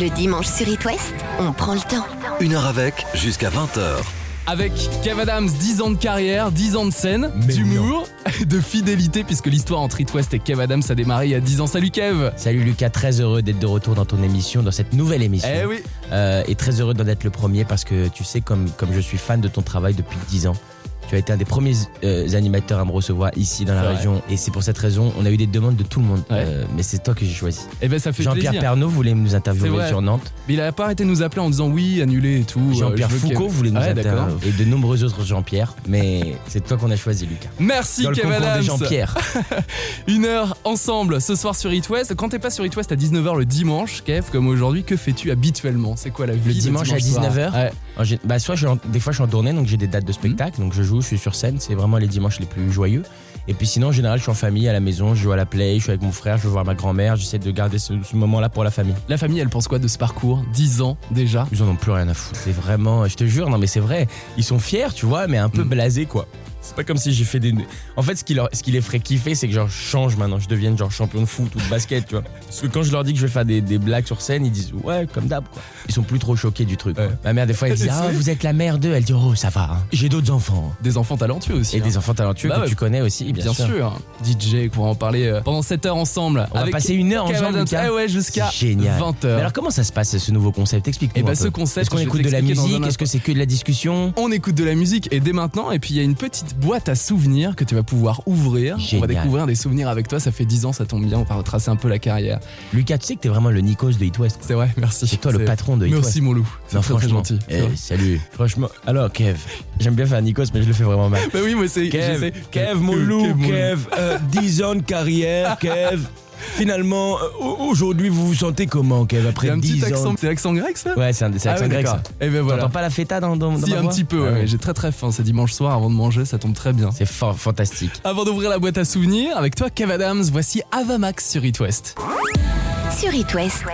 Le dimanche sur It West, on prend le temps. Une heure avec, jusqu'à 20h. Avec Kev Adams, 10 ans de carrière, 10 ans de scène, d'humour, de fidélité, puisque l'histoire entre It West et Kev Adams a démarré il y a 10 ans. Salut Kev Salut Lucas, très heureux d'être de retour dans ton émission, dans cette nouvelle émission. Eh oui Euh, et très heureux d'en être le premier parce que tu sais, comme, comme je suis fan de ton travail depuis 10 ans, tu as été un des premiers euh, animateurs à me recevoir ici dans la vrai. région. Et c'est pour cette raison, on a eu des demandes de tout le monde. Ouais. Euh, mais c'est toi que j'ai choisi. Eh ben ça fait Jean-Pierre. Pernaud voulait nous interviewer sur Nantes. Mais il a pas arrêté de nous appeler en disant oui, annulé et tout. Euh, Jean-Pierre Foucault voulait nous Ouais, interviewer. Et de nombreux autres Jean-Pierre. Mais c'est toi qu'on a choisi, Lucas. Merci Dans le Kev des Jean-Pierre. Une heure ensemble ce soir sur It West. Quand t'es pas sur It West à 19h le dimanche, Kev, comme aujourd'hui, que fais-tu habituellement? C'est quoi la vie Le de dimanche à soir? 19h? Ouais. Bah, soit je des fois je suis en tournée, donc j'ai des dates de spectacle, donc je joue, je suis sur scène, c'est vraiment les dimanches les plus joyeux. Et puis sinon, en général, je suis en famille à la maison, je joue à la play, je suis avec mon frère, je vais voir ma grand-mère, j'essaie de garder ce, ce moment-là pour la famille. La famille, elle pense quoi de ce parcours? 10 ans déjà? Ils en ont plus rien à foutre. C'est vraiment, je te jure, non mais c'est vrai, ils sont fiers, tu vois, mais un peu Mm. blasés quoi. C'est pas comme si j'ai fait des. En fait, ce qui, leur, ce qui les ferait kiffer, c'est que genre je change maintenant, je devienne genre champion de foot ou de basket, tu vois. Parce que quand je leur dis que je vais faire des, des blagues sur scène, ils disent ouais, comme d'hab quoi. Ils sont plus trop choqués du truc. quoi. Ma mère, des fois, elle dit ah, vous êtes la mère d'eux. Elle dit oh, ça va, hein. j'ai d'autres enfants. Des enfants talentueux aussi. Et hein. des enfants talentueux Bah que ouais. tu connais aussi, bien, Bien sûr. DJ, pour en parler euh, pendant 7 heures ensemble. On avec va passer une heure Kev ensemble, Adams. Lucas. Eh ouais, jusqu'à C'est génial. 20 Mais heures. alors, comment ça se passe ce nouveau concept? Explique-nous. Eh ben, un ce concept, Est-ce qu'on je vais écoute de la t'expliquer dans un musique? instant. Est-ce que c'est que de la discussion? On écoute de la musique et dès maintenant, et puis il y a une petite boîte à souvenirs que tu vas pouvoir ouvrir. On va découvrir des souvenirs avec toi, ça fait 10 ans, ça tombe bien, on va retracer un peu la carrière. Lucas, tu sais que t'es vraiment le Nikos de Hit West. C'est vrai, merci. C'est toi le patron de Hit Merci West. mon loup, c'est Non, très, très franchement. gentil. Eh, salut. Franchement. Alors, Kev, j'aime bien faire Nikos, mais je le fais vraiment mal. Bah oui, moi c'est. Kev, Kev, mon Kev, loup, Kev, mon loup. Kev, euh, 10 ans de carrière, Kev. Finalement, euh, aujourd'hui, vous vous sentez comment, Kev, après a un petit 10 accent, ans c'est l'accent grec ça Ouais, c'est un Ah accent ouais, grec, ça. Et ben voilà. T'entends pas la feta dans, dans, dans Si, ma un voix petit peu, Ah ouais, ouais. j'ai très très faim, c'est dimanche soir avant de manger, ça tombe très bien. C'est fort, fantastique. Avant d'ouvrir la boîte à souvenirs, avec toi Kev Adams, voici Avamax sur It West. Sur It West,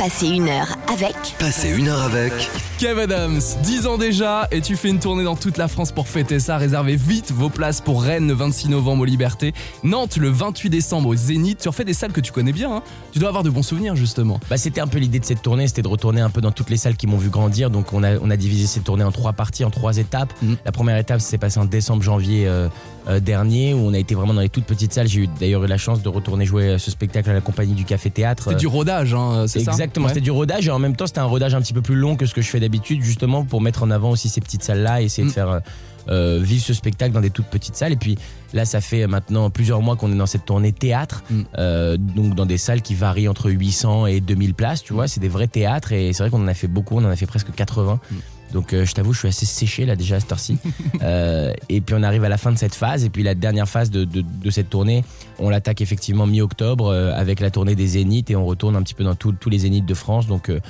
passez une heure avec. Passez une heure avec. Kev Adams, 10 ans déjà, et tu fais une tournée dans toute la France pour fêter ça. Réservez vite vos places pour Rennes le 26 novembre aux Libertés, Nantes le 28 décembre au Zénith. Tu refais des salles que tu connais bien, hein tu dois avoir de bons souvenirs justement. Bah, c'était un peu l'idée de cette tournée, c'était de retourner un peu dans toutes les salles qui m'ont vu grandir. Donc on a, on a divisé cette tournée en trois parties, en trois étapes. Mhm. La première étape s'est passée en décembre-janvier euh, euh, dernier, où on a été vraiment dans les toutes petites salles. J'ai eu d'ailleurs eu la chance de retourner jouer euh, ce spectacle à la compagnie du Café Théâtre. C'est du rodage, hein, c'est ça? Exactement, Ouais. c'était du rodage et en même temps c'était un rodage un petit peu plus long que ce que je fais d'habitude, justement pour mettre en avant aussi ces petites salles-là et essayer Mm. de faire euh, euh, vivre ce spectacle dans des toutes petites salles. Et puis là, ça fait maintenant plusieurs mois qu'on est dans cette tournée théâtre, Mm. euh, donc dans des salles qui varient entre 800 et 2000 places, tu vois, c'est des vrais théâtres et c'est vrai qu'on en a fait beaucoup, on en a fait presque 80. Mm. Donc euh, je t'avoue, je suis assez séché là déjà à cette heure-ci. Euh, et puis on arrive à la fin de cette phase. Et puis la dernière phase de, de- de cette tournée, on l'attaque effectivement mi-octobre euh, avec la tournée des Zéniths et on retourne un petit peu dans tous les Zéniths de France. Donc euh,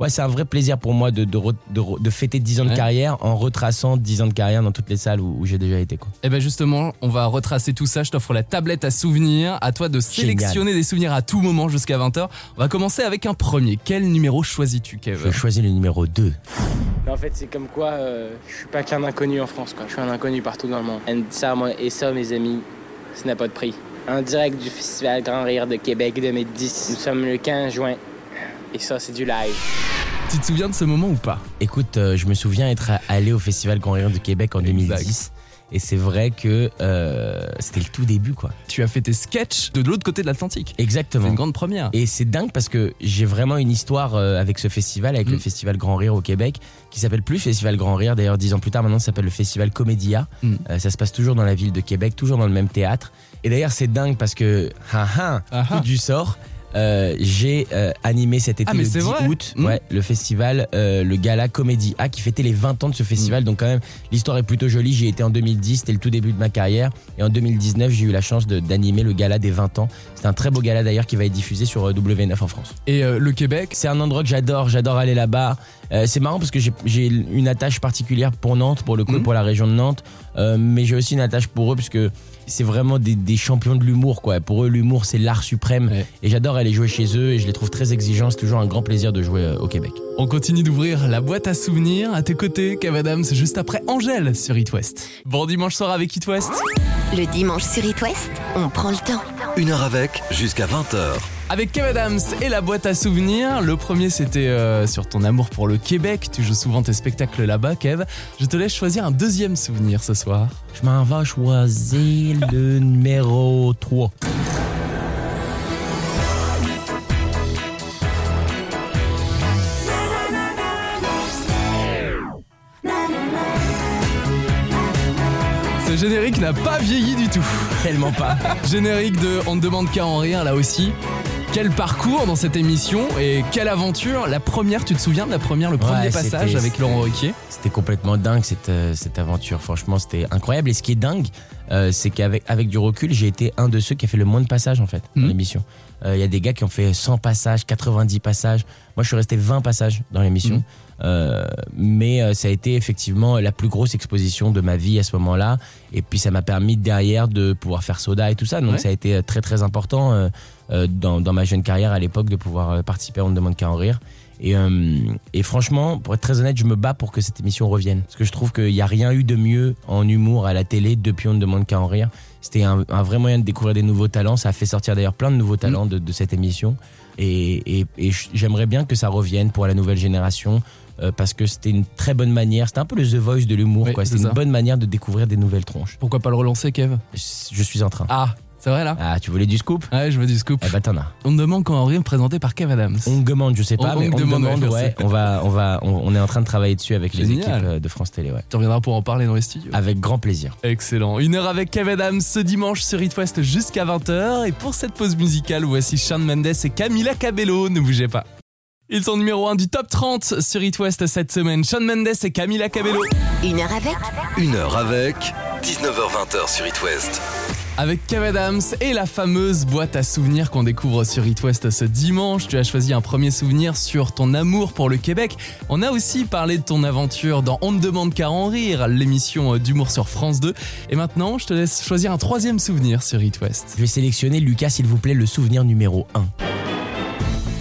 ouais, c'est un vrai plaisir pour moi de, de, re- de re- de fêter 10 ans de carrière en retraçant 10 ans de carrière dans toutes les salles où, où j'ai déjà été. Quoi. Et ben justement, on va retracer tout ça. Je t'offre la tablette à souvenirs. À toi de sélectionner des souvenirs à tout moment jusqu'à 20h. On va commencer avec un premier. Quel numéro choisis-tu, Kev Je choisis le numéro 2. Mais en fait, c'est comme quoi euh, je suis pas qu'un inconnu en France, quoi. Je suis un inconnu partout dans le monde. Et ça, moi, et ça, mes amis, ça n'a pas de prix. En direct du Festival Grand Rire de Québec 2010. Nous sommes le 15 juin. Et ça, c'est du live. Tu te souviens de ce moment ou pas Écoute, euh, je me souviens être allé au Festival Grand Rire de Québec en Exact. 2010. Et c'est vrai que euh, c'était le tout début, quoi. Tu as fait tes sketchs de l'autre côté de l'Atlantique. C'est Exactement. une grande première. Et c'est dingue parce que j'ai vraiment une histoire euh, avec ce festival, avec Mm. le Festival Grand Rire au Québec, qui s'appelle plus Festival Grand Rire. D'ailleurs, dix ans plus tard, maintenant, ça s'appelle le Festival Comédia. Mm. Euh, ça se passe toujours dans la ville de Québec, toujours dans le même théâtre. Et d'ailleurs, c'est dingue parce que, ah, ah, Ah ah. du sort, euh, j'ai euh, animé cet été Ah, mais le c'est 10 vrai août Mm. ouais, le festival, euh, le gala Comédie A qui fêtait les 20 ans de ce festival. Donc quand même, l'histoire est plutôt jolie. J'y étais en 2010, c'était le tout début de ma carrière. Et en 2019, j'ai eu la chance d'animer le gala des 20 ans. C'est un très beau gala d'ailleurs qui va être diffusé sur euh, W9 en France. Et euh, le Québec, C'est un endroit que j'adore, j'adore aller là-bas. Euh, c'est marrant parce que j'ai- une attache particulière pour Nantes, pour le coup, Mhm. pour la région de Nantes. Euh, mais j'ai aussi une attache pour eux parce que c'est vraiment des, des champions de l'humour, quoi. Pour eux, l'humour, c'est l'art suprême. Ouais. Et j'adore aller jouer chez eux et je les trouve très exigeants. C'est toujours un grand plaisir de jouer euh, au Québec. on continue d'ouvrir la boîte à souvenirs. À tes côtés, Kev Adams, juste après Angèle sur It West. Bon dimanche soir avec It West. Le dimanche sur It West, on prend le temps. Une heure avec, jusqu'à 20h. Avec Kev Adams et la boîte à souvenirs. Le premier, c'était euh, sur ton amour pour le Québec. Tu joues souvent tes spectacles là-bas, Kev. Je te laisse choisir un deuxième souvenir ce soir. Je m'en vais choisir le numéro 3. Ce générique n'a pas vieilli du tout. Tellement pas. Générique de On ne demande qu'à en rire, là aussi. Quel parcours dans cette émission et quelle aventure. La première, tu te souviens de la première, le premier Ouais, passage avec Laurent Ruquier? C'était complètement dingue cette, euh, cette aventure. Franchement, c'était incroyable. Et ce qui est dingue, euh, c'est qu'avec avec du recul, j'ai été un de ceux qui a fait le moins de passages en fait dans Mhm. l'émission. Euh, Il y a des gars qui ont fait 100 passages, 90 passages. Moi, je suis resté 20 passages dans l'émission. Mhm. Euh, mais euh, ça a été effectivement la plus grosse exposition de ma vie à ce moment-là. Et puis ça m'a permis derrière de pouvoir faire soda et tout ça. Donc Ouais. ça a été euh, très très important dans, dans ma jeune carrière à l'époque de pouvoir participer à On ne demande qu'à en rire. Et, euh, et franchement, pour être très honnête, je me bats pour que cette émission revienne. Parce que je trouve qu'il n'y a rien eu de mieux en humour à la télé depuis On ne demande qu'à en rire. C'était un, un vrai moyen de découvrir des nouveaux talents. Ça a fait sortir d'ailleurs plein de nouveaux talents de, de cette émission. Et, et- j'aimerais bien que ça revienne pour la nouvelle génération. Euh, parce que c'était une très bonne manière. C'était un peu le The Voice de l'humour. Oui, quoi. c'est une ça. bonne manière de découvrir des nouvelles tronches. Pourquoi pas le relancer, Kev? Je je suis en train. Ah, c'est vrai là? Ah, tu voulais du scoop? Ouais, je veux du scoop. Eh ben t'en as. On demande qu'à en rire, présenté par Kev Adams. On demande, je sais pas, On- mais on demande, demande, ouais. On va, on va, on, on est en train de travailler dessus avec les équipes euh, de France Télé, ouais. Tu reviendras pour en parler dans les studios. Avec grand plaisir. Excellent. Une heure avec Kev Adams ce dimanche sur It West jusqu'à 20h. Et pour cette pause musicale, voici Shawn Mendes et Camila Cabello. Ne bougez pas. Ils sont numéro 1 du top 30 sur It West cette semaine. Shawn Mendes et Camila Cabello. Une heure avec Une heure avec 19h20 sur It West. Avec Kev Adams et la fameuse boîte à souvenirs qu'on découvre sur It West ce dimanche. Tu as choisi un premier souvenir sur ton amour pour le Québec. On a aussi parlé de ton aventure dans On ne demande qu'à en rire, l'émission d'humour sur France 2. Et maintenant, je te laisse choisir un troisième souvenir sur It West. Je vais sélectionner, Lucas, s'il vous plaît, le souvenir numéro 1.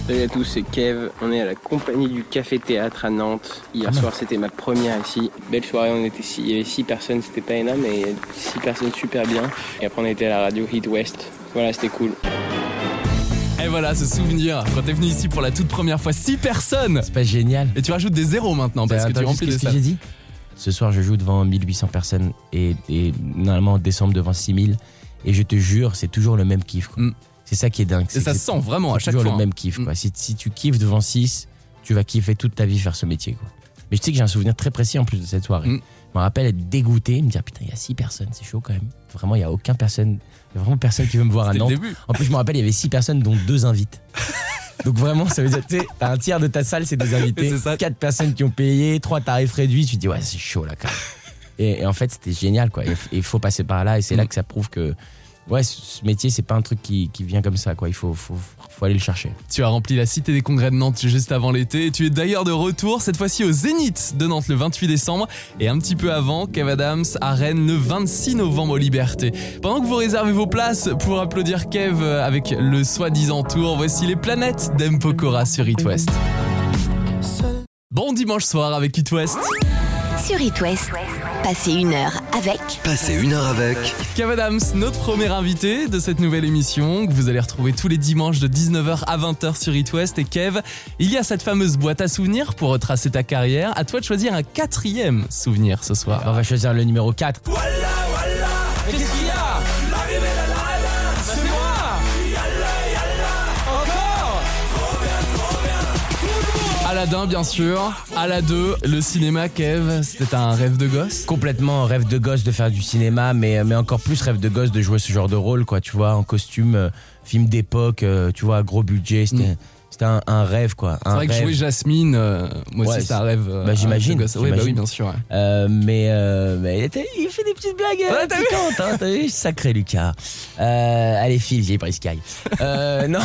Salut à tous, c'est Kev. On est à la compagnie du Café Théâtre à Nantes. Hier soir, c'était ma première ici. Belle soirée, on était six, il y avait six personnes, c'était pas énorme, mais six personnes super bien. Et après, on était à la radio Hit West. Voilà, c'était cool. Et voilà ce souvenir. Quand t'es venu ici pour la toute première fois, 6 personnes C'est pas génial Et tu rajoutes des zéros maintenant parce que tu remplis qu'est-ce que salles. j'ai dit Ce soir, je joue devant 1800 personnes et, et normalement en décembre devant 6000. Et je te jure, c'est toujours le même kiff. quoi. Mm. C'est ça qui est dingue. Et ça se sent vraiment à c'est chaque toujours fois. le hein. même kiff. Quoi. Mm. Si, si tu kiffes devant 6, tu vas kiffer toute ta vie faire ce métier. Quoi. Mais je sais que j'ai un souvenir très précis en plus de cette soirée. Mm. Je me rappelle être dégoûté, me dire putain, il y a 6 personnes, c'est chaud quand même. Vraiment, il y a aucun personne, il y a vraiment personne qui veut me voir à Nantes. le début. En plus, je me rappelle, il y avait 6 personnes, dont deux invites. Donc vraiment, ça veut dire, tu sais, un tiers de ta salle, c'est des invités. Ça. Quatre personnes qui ont payé, trois tarifs réduits. Tu te dis, ouais, c'est chaud là quand même. Et, et en fait, c'était génial, quoi. Il faut passer par là. Et c'est là Mm. que ça prouve que, ouais, ce ce métier, c'est pas un truc qui, qui vient comme ça, quoi. Il faut, faut, faut aller le chercher. Tu as rempli la cité des congrès de Nantes juste avant l'été et tu es d'ailleurs de retour cette fois-ci au Zénith de Nantes le 28 décembre et un petit peu avant Kev Adams à Rennes le 26 novembre aux Libertés. Pendant que vous réservez vos places pour applaudir Kev avec le soi-disant tour, voici les planètes d'Empokora sur It West. Bon dimanche soir avec It West. sur It West. Passez une heure avec Passez une heure avec Kev Adams, notre premier invité de cette nouvelle émission que vous allez retrouver tous les dimanches de 19h à 20h sur It West. Et Kev, il y a cette fameuse boîte à souvenirs pour retracer ta carrière. À toi de choisir un quatrième souvenir ce soir. On va choisir le numéro 4. Qu'est-ce Aladdin, bien sûr. Aladdin, le cinéma, Kev, c'était un rêve de gosse? Complètement rêve de gosse de faire du cinéma, mais, mais encore plus rêve de gosse de jouer ce genre de rôle, quoi. Tu vois, en costume, euh, film d'époque, euh, tu vois, gros budget. C'était Mm. C'était un, un rêve, quoi. C'est vrai que jouer Jasmine, euh, moi Ouais, aussi, c'est un rêve. euh, bah, j'imagine. Oui, bah oui, j'imagine. bien sûr. ouais. Euh, mais, euh, mais il, était- il fait des petites blagues Ouais, t'as vu piquantes, hein, t'as vu Sacré Lucas. Allez, file, j'ai pris Sky. Non,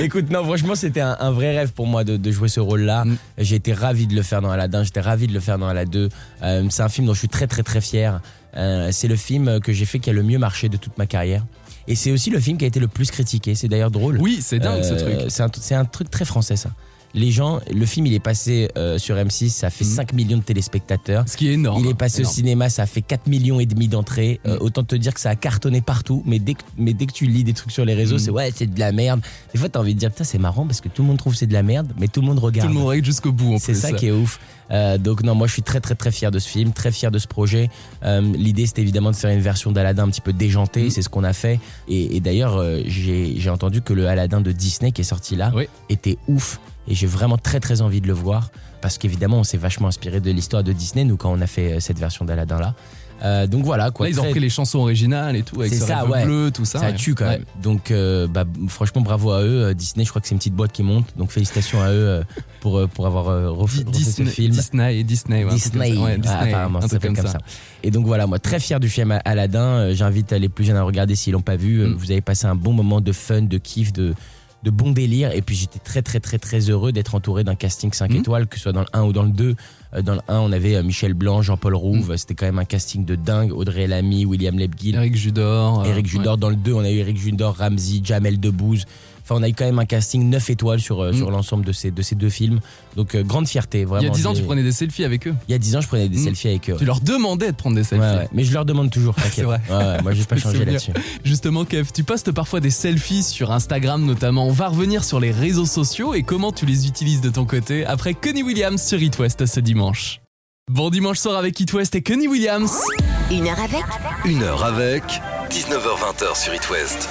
écoute, non, franchement, c'était un, un vrai rêve pour moi de, de jouer ce rôle-là. Mm. J'ai été ravi de le faire dans Aladdin, j'étais ravi de le faire dans Aladdin 2. Euh, c'est un film dont je suis très, très, très fier. C'est le film que j'ai fait qui a le mieux marché de toute ma carrière. Et c'est aussi le film qui a été le plus critiqué. C'est d'ailleurs drôle. Oui, c'est dingue ce Euh, truc. C'est un, c'est un truc très français, ça. Les gens, le film, il est passé euh, sur M6, ça fait Mhm. 5 millions de téléspectateurs. Ce qui est énorme. Il est passé Énorme. au cinéma, ça fait 4 millions et demi d'entrées. Euh, Mm. autant te dire que ça a cartonné partout, mais dès que, mais dès que tu lis des trucs sur les réseaux, Mm. c'est ouais, c'est de la merde. Des fois, t'as envie de dire, putain, c'est marrant parce que tout le monde trouve que c'est de la merde, mais tout le monde Tout regarde. le monde règle jusqu'au bout en C'est ça qui est ouf. Euh, donc non, moi je suis très très très fier de ce film, très fier de ce projet. Euh, L'idée c'était évidemment de faire une version d'Aladin un petit peu déjantée, Mhm. c'est ce qu'on a fait. Et, et d'ailleurs euh, j'ai j'ai entendu que le Aladdin de Disney qui est sorti là Oui. était ouf. Et j'ai vraiment très très envie de le voir parce qu'évidemment on s'est vachement inspiré de l'histoire de Disney nous quand on a fait euh, cette version d'Aladin là. Euh, donc voilà quoi. Là, ils ont repris les chansons originales et tout, avec ce ça, ouais. bleu, tout ça. ça ouais. tue quand Ouais. même. Donc, euh, bah, franchement, bravo à eux. Disney, je crois que c'est une petite boîte qui monte. Donc, félicitations à eux pour, pour avoir refait, Di- refait ce Disney, film. Disney, Disney, Disney, Ah, Disney, apparemment, un ça comme ça. Et donc voilà, moi très fier du film Aladdin. J'invite les plus jeunes à regarder s'ils l'ont pas vu. Mm. Vous avez passé un bon moment de fun, de kiff, de de bon délire. Et puis j'étais très très très très heureux d'être entouré d'un casting 5 Mm. étoiles, que ce soit dans le 1 ou dans le 2. Euh, Dans le 1, on avait euh, Michel Blanc, Jean-Paul. Rouve. C'était quand même un casting de dingue. Audrey Lamy, William Lebguil. Eric Judor. euh, Eric ouais. Judor dans le 2, on a eu Eric Judor, Ramsey, Jamel Debbouze. Enfin, on a eu quand même un casting 9 étoiles sur, euh, Mm. sur l'ensemble de ces, de ces deux films. Donc, euh, grande fierté, vraiment. Il y a 10 ans, tu prenais des selfies avec eux. Il y a 10 ans, je prenais des Mm. selfies avec eux. Tu leur demandais de prendre des selfies. Ouais, ouais. Mais je leur demande toujours. C'est vrai. Ouais, ouais, moi, j'ai pas changé là-dessus. Justement, Kev, tu postes parfois des selfies sur Instagram notamment. On va revenir sur les réseaux sociaux et comment tu les utilises de ton côté après Connie Williams sur It West ce dimanche. Bon dimanche soir avec It West et Connie Williams. Une heure avec Une heure avec 19h20 sur It West.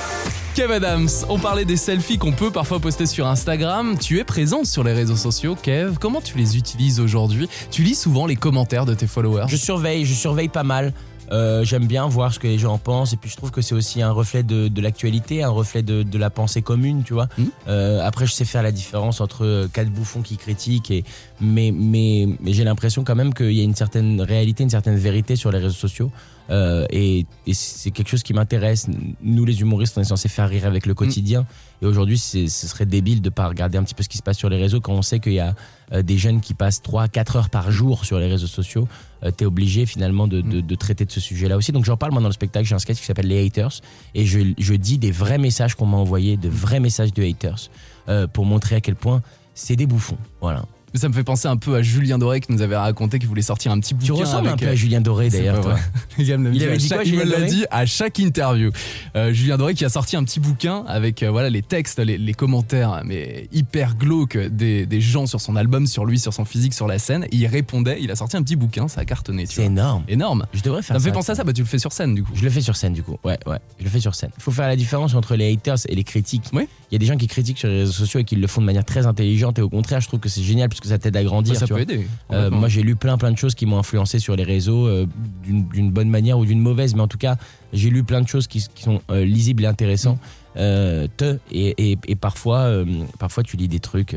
Kev Adams, on parlait des selfies qu'on peut parfois poster sur Instagram. Tu es présent sur les réseaux sociaux, Kev. Comment tu les utilises aujourd'hui? Tu lis souvent les commentaires de tes followers? Je surveille, je surveille pas mal. Euh, J'aime bien voir ce que les gens en pensent et puis je trouve que c'est aussi un reflet de, de l'actualité, un reflet de, de la pensée commune, tu vois. Mhm. Euh, après, je sais faire la différence entre euh, quatre bouffons qui critiquent et mais mais mais j'ai l'impression quand même qu'il y a une certaine réalité, une certaine vérité sur les réseaux sociaux Euh, et, et c'est quelque chose qui m'intéresse. Nous, les humoristes, on est censé faire rire avec le quotidien et aujourd'hui, ce serait débile de pas regarder un petit peu ce qui se passe sur les réseaux quand on sait qu'il y a euh, des jeunes qui passent 3-4 heures par jour sur les réseaux sociaux euh, t'es obligé finalement de, de- de traiter de ce sujet-là aussi. Donc j'en parle moi dans le spectacle, j'ai un sketch qui s'appelle Les Haters et je, je dis des vrais messages qu'on m'a envoyés, de vrais messages de haters euh, pour montrer à quel point c'est des bouffons. Voilà. Ça me fait penser un peu à Julien Doré qui nous avait raconté qu'il voulait sortir un petit bouquin. Tu ressembles un avec, peu euh, à Julien Doré d'ailleurs toi. Il me me l'a dit à chaque interview. Euh, Julien Doré qui a sorti un petit bouquin avec euh, voilà les textes, les, les commentaires, mais hyper glauques des, des gens sur son album, sur lui, sur son physique, sur la scène. Et il répondait. Il a sorti un petit bouquin, ça a cartonné. C'est énorme. énorme. Je devrais faire Ça me ça. fait penser à ça. Bah tu le fais sur scène du coup. Je le fais sur scène du coup. Ouais, ouais. Je le fais sur scène. Il faut faire la différence entre les haters et les critiques. Oui. Il y a des gens qui critiquent sur les réseaux sociaux et qui le font de manière très intelligente et au contraire, je trouve que c'est génial parce que ça t'aide à grandir. ça tu peut vois. aider. Euh, moi, j'ai lu plein plein de choses qui m'ont influencé sur les réseaux euh, d'une bonne manière ou d'une mauvaise, mais en tout cas, j'ai lu plein de choses qui, qui sont euh, lisibles et intéressantes. Te et, et, et parfois, parfois, tu lis des trucs.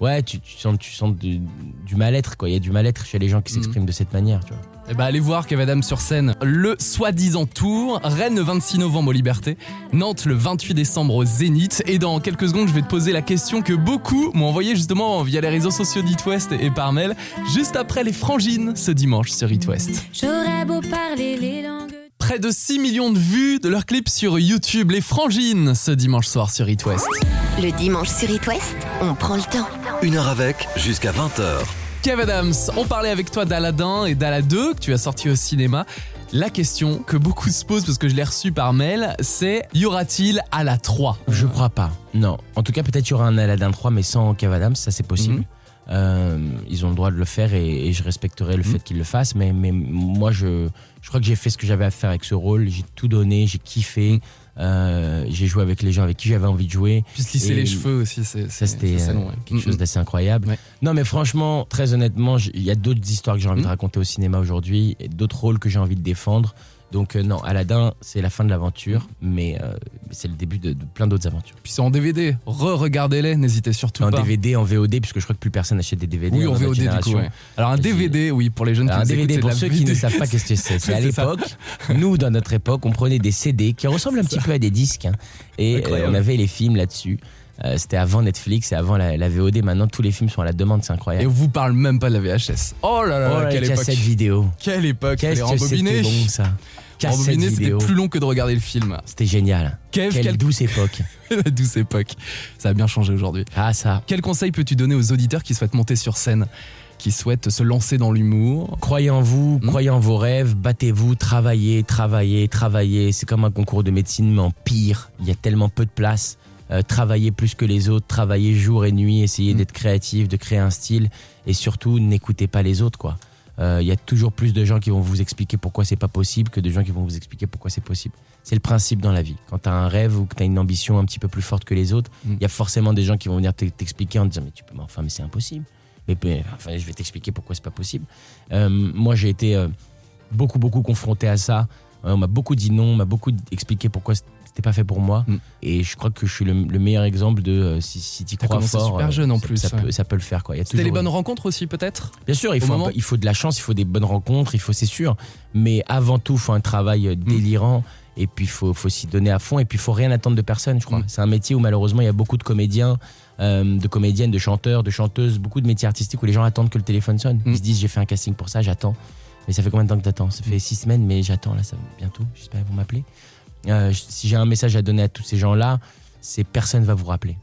ouais, tu, tu sens, tu sens du, du mal-être quoi. Il y a du mal-être chez les gens qui Mhm. s'expriment de cette manière. Tu vois. Eh ben, allez voir Kev Adams sur scène le soi-disant tour. Rennes le 26 novembre aux Libertés. Nantes le 28 décembre au Zénith. Et dans quelques secondes, je vais te poser la question que beaucoup m'ont envoyée justement via les réseaux sociaux d'It West et par mail, juste après les frangines ce dimanche sur It West. J'aurais beau parler les langues. Près de 6 millions de vues de leur clip sur YouTube, les frangines, ce dimanche soir sur It West. Le dimanche sur It West, on prend le temps. Une heure avec jusqu'à 20h. Kev Adams, on parlait avec toi d'Aladin et d'Ala 2 que tu as sorti au cinéma. La question que beaucoup se posent parce que je l'ai reçue par mail, c'est y aura-t-il Ala 3 Je crois pas. Non. En tout cas, peut-être y aura un Aladdin 3, mais sans Kev Adams, ça c'est possible. Mhm. Euh, ils ont le droit de le faire et, et je respecterai le Mhm. fait qu'ils le fassent. Mais, mais moi, je, je crois que j'ai fait ce que j'avais à faire avec ce rôle. J'ai tout donné, j'ai kiffé. Mhm. Euh, j'ai joué avec les gens avec qui j'avais envie de jouer. Puis se lisser les cheveux aussi, c'est Ça, c'était euh, quelque chose mm. d'assez incroyable. Ouais. Non, mais franchement, très honnêtement, il y a d'autres histoires que j'ai envie de raconter au cinéma aujourd'hui, d'autres rôles que j'ai envie de défendre. Donc, euh, non, Aladdin, c'est la fin de l'aventure, mais euh, c'est le début de, de plein d'autres aventures. Puis c'est en DVD, re-regardez-les, n'hésitez surtout en pas. DVD, en VOD, puisque je crois que plus personne n'achète des DVD. Oui, en VOD du coup. ouais. Alors un DVD, oui, pour les jeunes Alors, un qui écoutent, DVD, pour ceux qui ne savent pas qu'est-ce que c'est, c'est à l'époque, nous, dans notre époque, on prenait des CD qui ressemblent un petit peu à des disques, hein, et euh, on avait les films là-dessus. Euh, C'était avant Netflix et avant la, la VOD. Maintenant, tous les films sont à la demande, c'est Et incroyable. on vous parle même pas de la VHS. Oh là là, oh, quelle époque. cassettes vidéo. Quelle époque, Qu'est-ce que c'était bon ça rembobiner, c'était plus long que de regarder le film. C'était génial. Kev, Quelle quel... douce époque. la douce époque. Ça a bien changé aujourd'hui. Ah ça. Quel conseil peux-tu donner aux auditeurs qui souhaitent monter sur scène, qui souhaitent se lancer dans l'humour Croyez en vous, Hmm. croyez en vos rêves, battez-vous, travaillez, travaillez, travaillez. C'est comme un concours de médecine, mais en pire. Il y a tellement peu de place. Euh, travaillez plus que les autres, travaillez jour et nuit, essayez Mm. d'être créatif, de créer un style, et surtout n'écoutez pas les autres, quoi. Euh, Il y a toujours plus de gens qui vont vous expliquer pourquoi c'est pas possible que de gens qui vont vous expliquer pourquoi c'est possible. C'est le principe dans la vie. Quand tu as un rêve ou que tu as une ambition un petit peu plus forte que les autres, il Mm. y a forcément des gens qui vont venir t'expliquer en te disant mais tu peux mais enfin mais c'est impossible. Mais, mais, enfin je vais t'expliquer pourquoi c'est pas possible. Euh, moi j'ai été euh, beaucoup beaucoup confronté à ça. Euh, on m'a beaucoup dit non, on m'a beaucoup expliqué pourquoi c'était pas fait pour moi. Mm. Et je crois que je suis le, le meilleur exemple de euh, si, si tu crois fort, super euh, jeune en plus, ça, ouais. peut, ça peut le faire C'était les bonnes rencontres aussi peut-être Bien sûr, il Au faut, peu- il faut de la chance, il faut des bonnes rencontres, il faut, c'est sûr. Mais avant tout, il faut un travail Mm. euh, délirant. Et puis, il faut, faut s'y donner à fond. Et puis, il faut rien attendre de personne, je crois. Mm. C'est un métier où, malheureusement, il y a beaucoup de comédiens, euh, de comédiennes, de chanteurs, de chanteuses, beaucoup de métiers artistiques où les gens attendent que le téléphone sonne. Mm. Ils se disent, j'ai fait un casting pour ça, j'attends. Mais ça fait combien de temps que t'attends? Ça fait six semaines, mais j'attends, là, ça bientôt. J'espère qu'ils vont m'appeler. Euh, si j'ai un message à donner à tous ces gens-là, c'est personne va vous rappeler.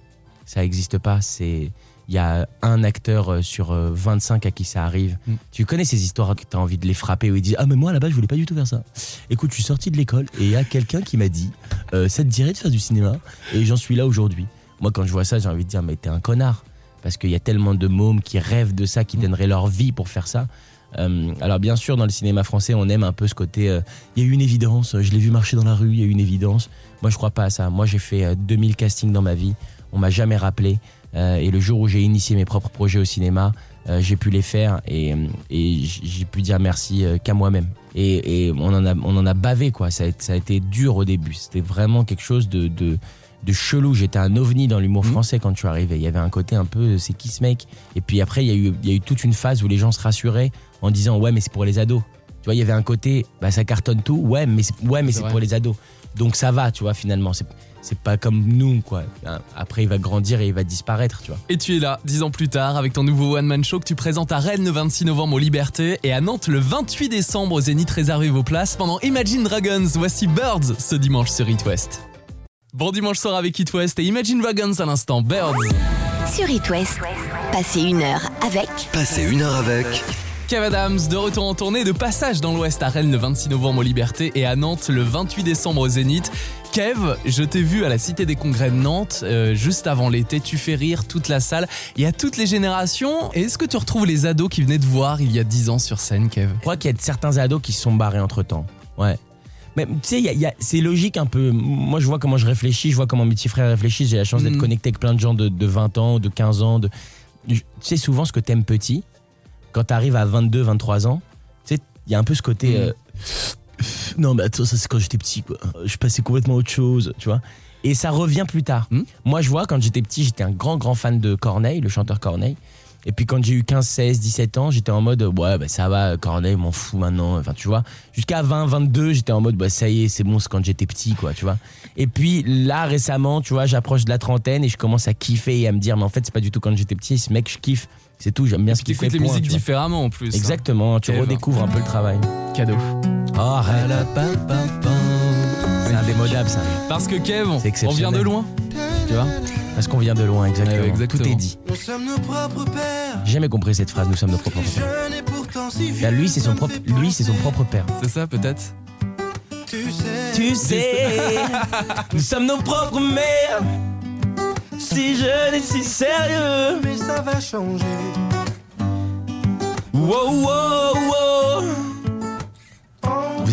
Ça n'existe pas. C'est il y a un acteur euh, sur euh, 25 à qui ça arrive. Mm. Tu connais ces histoires que tu as envie de les frapper où ils disent Ah, mais moi là-bas, je voulais pas du tout faire ça. Écoute, je suis sorti de l'école et il y a quelqu'un qui m'a dit euh, Ça te dirait de faire du cinéma? Et j'en suis là aujourd'hui. Moi, quand je vois ça, j'ai envie de dire Mais t'es un connard. Parce qu'il y a tellement de mômes qui rêvent de ça, qui donneraient leur vie pour faire ça. Euh, alors, bien sûr, dans le cinéma français, on aime un peu ce côté euh, Il y a eu une évidence, je l'ai vu marcher dans la rue, il y a eu une évidence. Moi, je crois pas à ça. Moi, j'ai fait euh, 2000 castings dans ma vie. On m'a jamais rappelé. Euh, et le jour où j'ai initié mes propres projets au cinéma, euh, j'ai pu les faire et, j'ai pu dire merci euh, qu'à moi-même. Et, et on, en a, on en a bavé, quoi. Ça a, ça a été dur au début. C'était vraiment quelque chose de, de, de chelou. J'étais un ovni dans l'humour Mhm. français quand je suis arrivé. Il y avait un côté un peu, euh, c'est qui ce mec? Et puis après, il y, a eu, il y a eu toute une phase où les gens se rassuraient en disant, ouais, mais c'est pour les ados. Tu vois, il y avait un côté, bah, ça cartonne tout, ouais, mais c'est, ouais, mais C'est pour les ados. Donc ça va, tu vois, finalement. C'est, c'est pas comme nous, quoi. Après, il va grandir et il va disparaître, tu vois. Et tu es là, dix ans plus tard, avec ton nouveau one-man show que tu présentes à Rennes le 26 novembre aux Libertés et à Nantes le 28 décembre au Zénith. Réservez vos places pendant Imagine Dragons. Voici Birds ce dimanche sur It West. Bon dimanche soir avec It West et Imagine Dragons à l'instant. Birds. Sur It West, passez une heure avec Passez une heure avec Kev Adams de retour en tournée de passage dans l'Ouest à Rennes le 26 novembre aux Libertés et à Nantes le 28 décembre au Zénith. Kev, je t'ai vu à la Cité des Congrès de Nantes euh, juste avant l'été. Tu fais rire toute la salle. Il y a toutes les générations. Est-ce que tu retrouves les ados qui venaient te voir il y a 10 ans sur scène, Kev? Je crois qu'il y a certains ados qui se sont barrés entre temps. Ouais. Mais tu sais, il y a- il y a- c'est logique un peu. Moi, je vois comment je réfléchis, je vois comment mes petits frères réfléchissent. J'ai la chance d'être Mhm. connecté avec plein de gens de, de 20 ans, de 15 ans. De... Tu sais, souvent, ce que t'aimes petit, quand t'arrives à 22, 23 ans, tu sais, il y a un peu ce côté. Mhm. euh, non, mais attends, ça c'est quand j'étais petit, quoi. Je passais complètement autre chose, tu vois. Et ça revient plus tard. Mhm. Moi, je vois, quand j'étais petit, j'étais un grand, grand fan de Corneille, le chanteur Corneille. Et puis quand j'ai eu 15, 16, 17 ans, j'étais en mode ouais bah ça va Corneille m'en fout maintenant, enfin tu vois. Jusqu'à 20, 22, j'étais en mode bah ça y est, c'est bon, c'est quand j'étais petit quoi, tu vois. Et puis là récemment, tu vois, j'approche de la trentaine et je commence à kiffer et à me dire mais en fait, c'est pas du tout quand j'étais petit, ce mec je kiffe, c'est tout, j'aime bien ce Tu qu'il fait. écoutes les musiques tu différemment en plus. hein. Exactement, tu redécouvres un peu le travail. Cadeau. Oh, arrête. C'est indémodable ça. Parce que Kev, on vient de loin. Tu vois Parce qu'on vient de loin, exactement. Ouais, exactement. Tout est dit. Nous sommes nos propres pères. J'ai jamais compris cette phrase, nous sommes nos propres pères. Jeune et pourtant si vieux. Là, lui, c'est son propre, lui, c'est son propre père. C'est ça peut-être Tu sais. Tu sais, nous sommes nos propres mères. Si jeune et si sérieux. Mais ça va changer. Wow, wow, wow.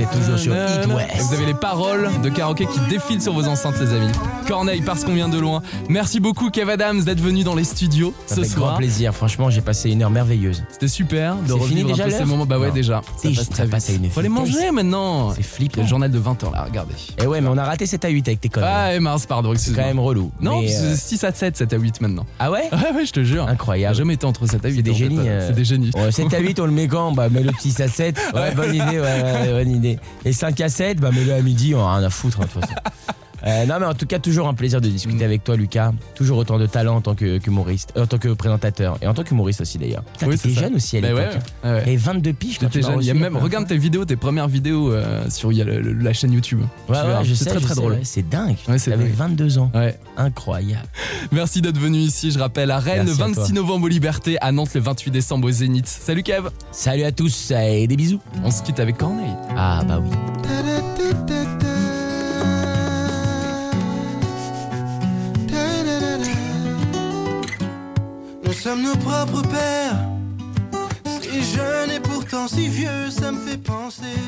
Êtes toujours sur West. Vous avez les paroles de karaoké qui défilent sur vos enceintes, les amis. Corneille, parce qu'on vient de loin. Merci beaucoup, Kev Adams, d'être venu dans les studios Ça ce fait grand plaisir. Franchement, j'ai passé une heure merveilleuse. C'était super de revivre fini déjà un peu ces l'heure moments. Bah ouais, Non. déjà. Ça passe ça très passe à vite. une Faut vitesse. manger maintenant. C'est flippant. le journal de 20h là, regardez. Et ouais, mais on a raté 7 à 8 avec tes conneries. Ah, et mince, pardon, c'est excuse-moi. quand même relou. Non, Mais, parce que euh, 6 à 7, 7 à 8 maintenant. Ah ouais Ouais, ouais, je te jure. J'ai Incroyable. jamais été entre 7 à 8. C'est des en fait. génies, euh. C'est des génies. Ouais, 7 à 8, on le met quand? Bah, mets le petit à 7. Ouais, bonne idée, ouais, ouais, bonne idée. Et 5 à 7, bah, mets-le à midi, on a rien à foutre, hein, de toute façon. Euh, non, mais en tout cas, toujours un plaisir de discuter Mm. avec toi, Lucas. Toujours autant de talent en tant que- qu'humoriste, euh, en tant que présentateur et en tant qu'humoriste aussi d'ailleurs. Putain, Oui, t'étais c'est ça. jeune aussi à Bah l'époque. ouais, hein. ouais, ouais. T'avais 22 piges quand tu T'étais m'as jeune. Il y a reçu, même, quoi. regarde tes vidéos, tes premières vidéos euh, sur il y a le- le- la chaîne YouTube. Ouais, Tu verras. ouais, je c'est très je très sais, drôle. ouais, c'est dingue. Ouais, c'est T'avais dingue. 22 ans. Ouais. Incroyable. Merci d'être venu ici. Je rappelle à Rennes Merci le à 26 toi. novembre aux Libertés, à Nantes le 28 décembre au Zénith. Salut Kev. Salut à tous et des bisous. On se quitte avec Corneille. Ah bah oui. Sommes nos propres pères. Si jeune et pourtant si vieux, ça me fait penser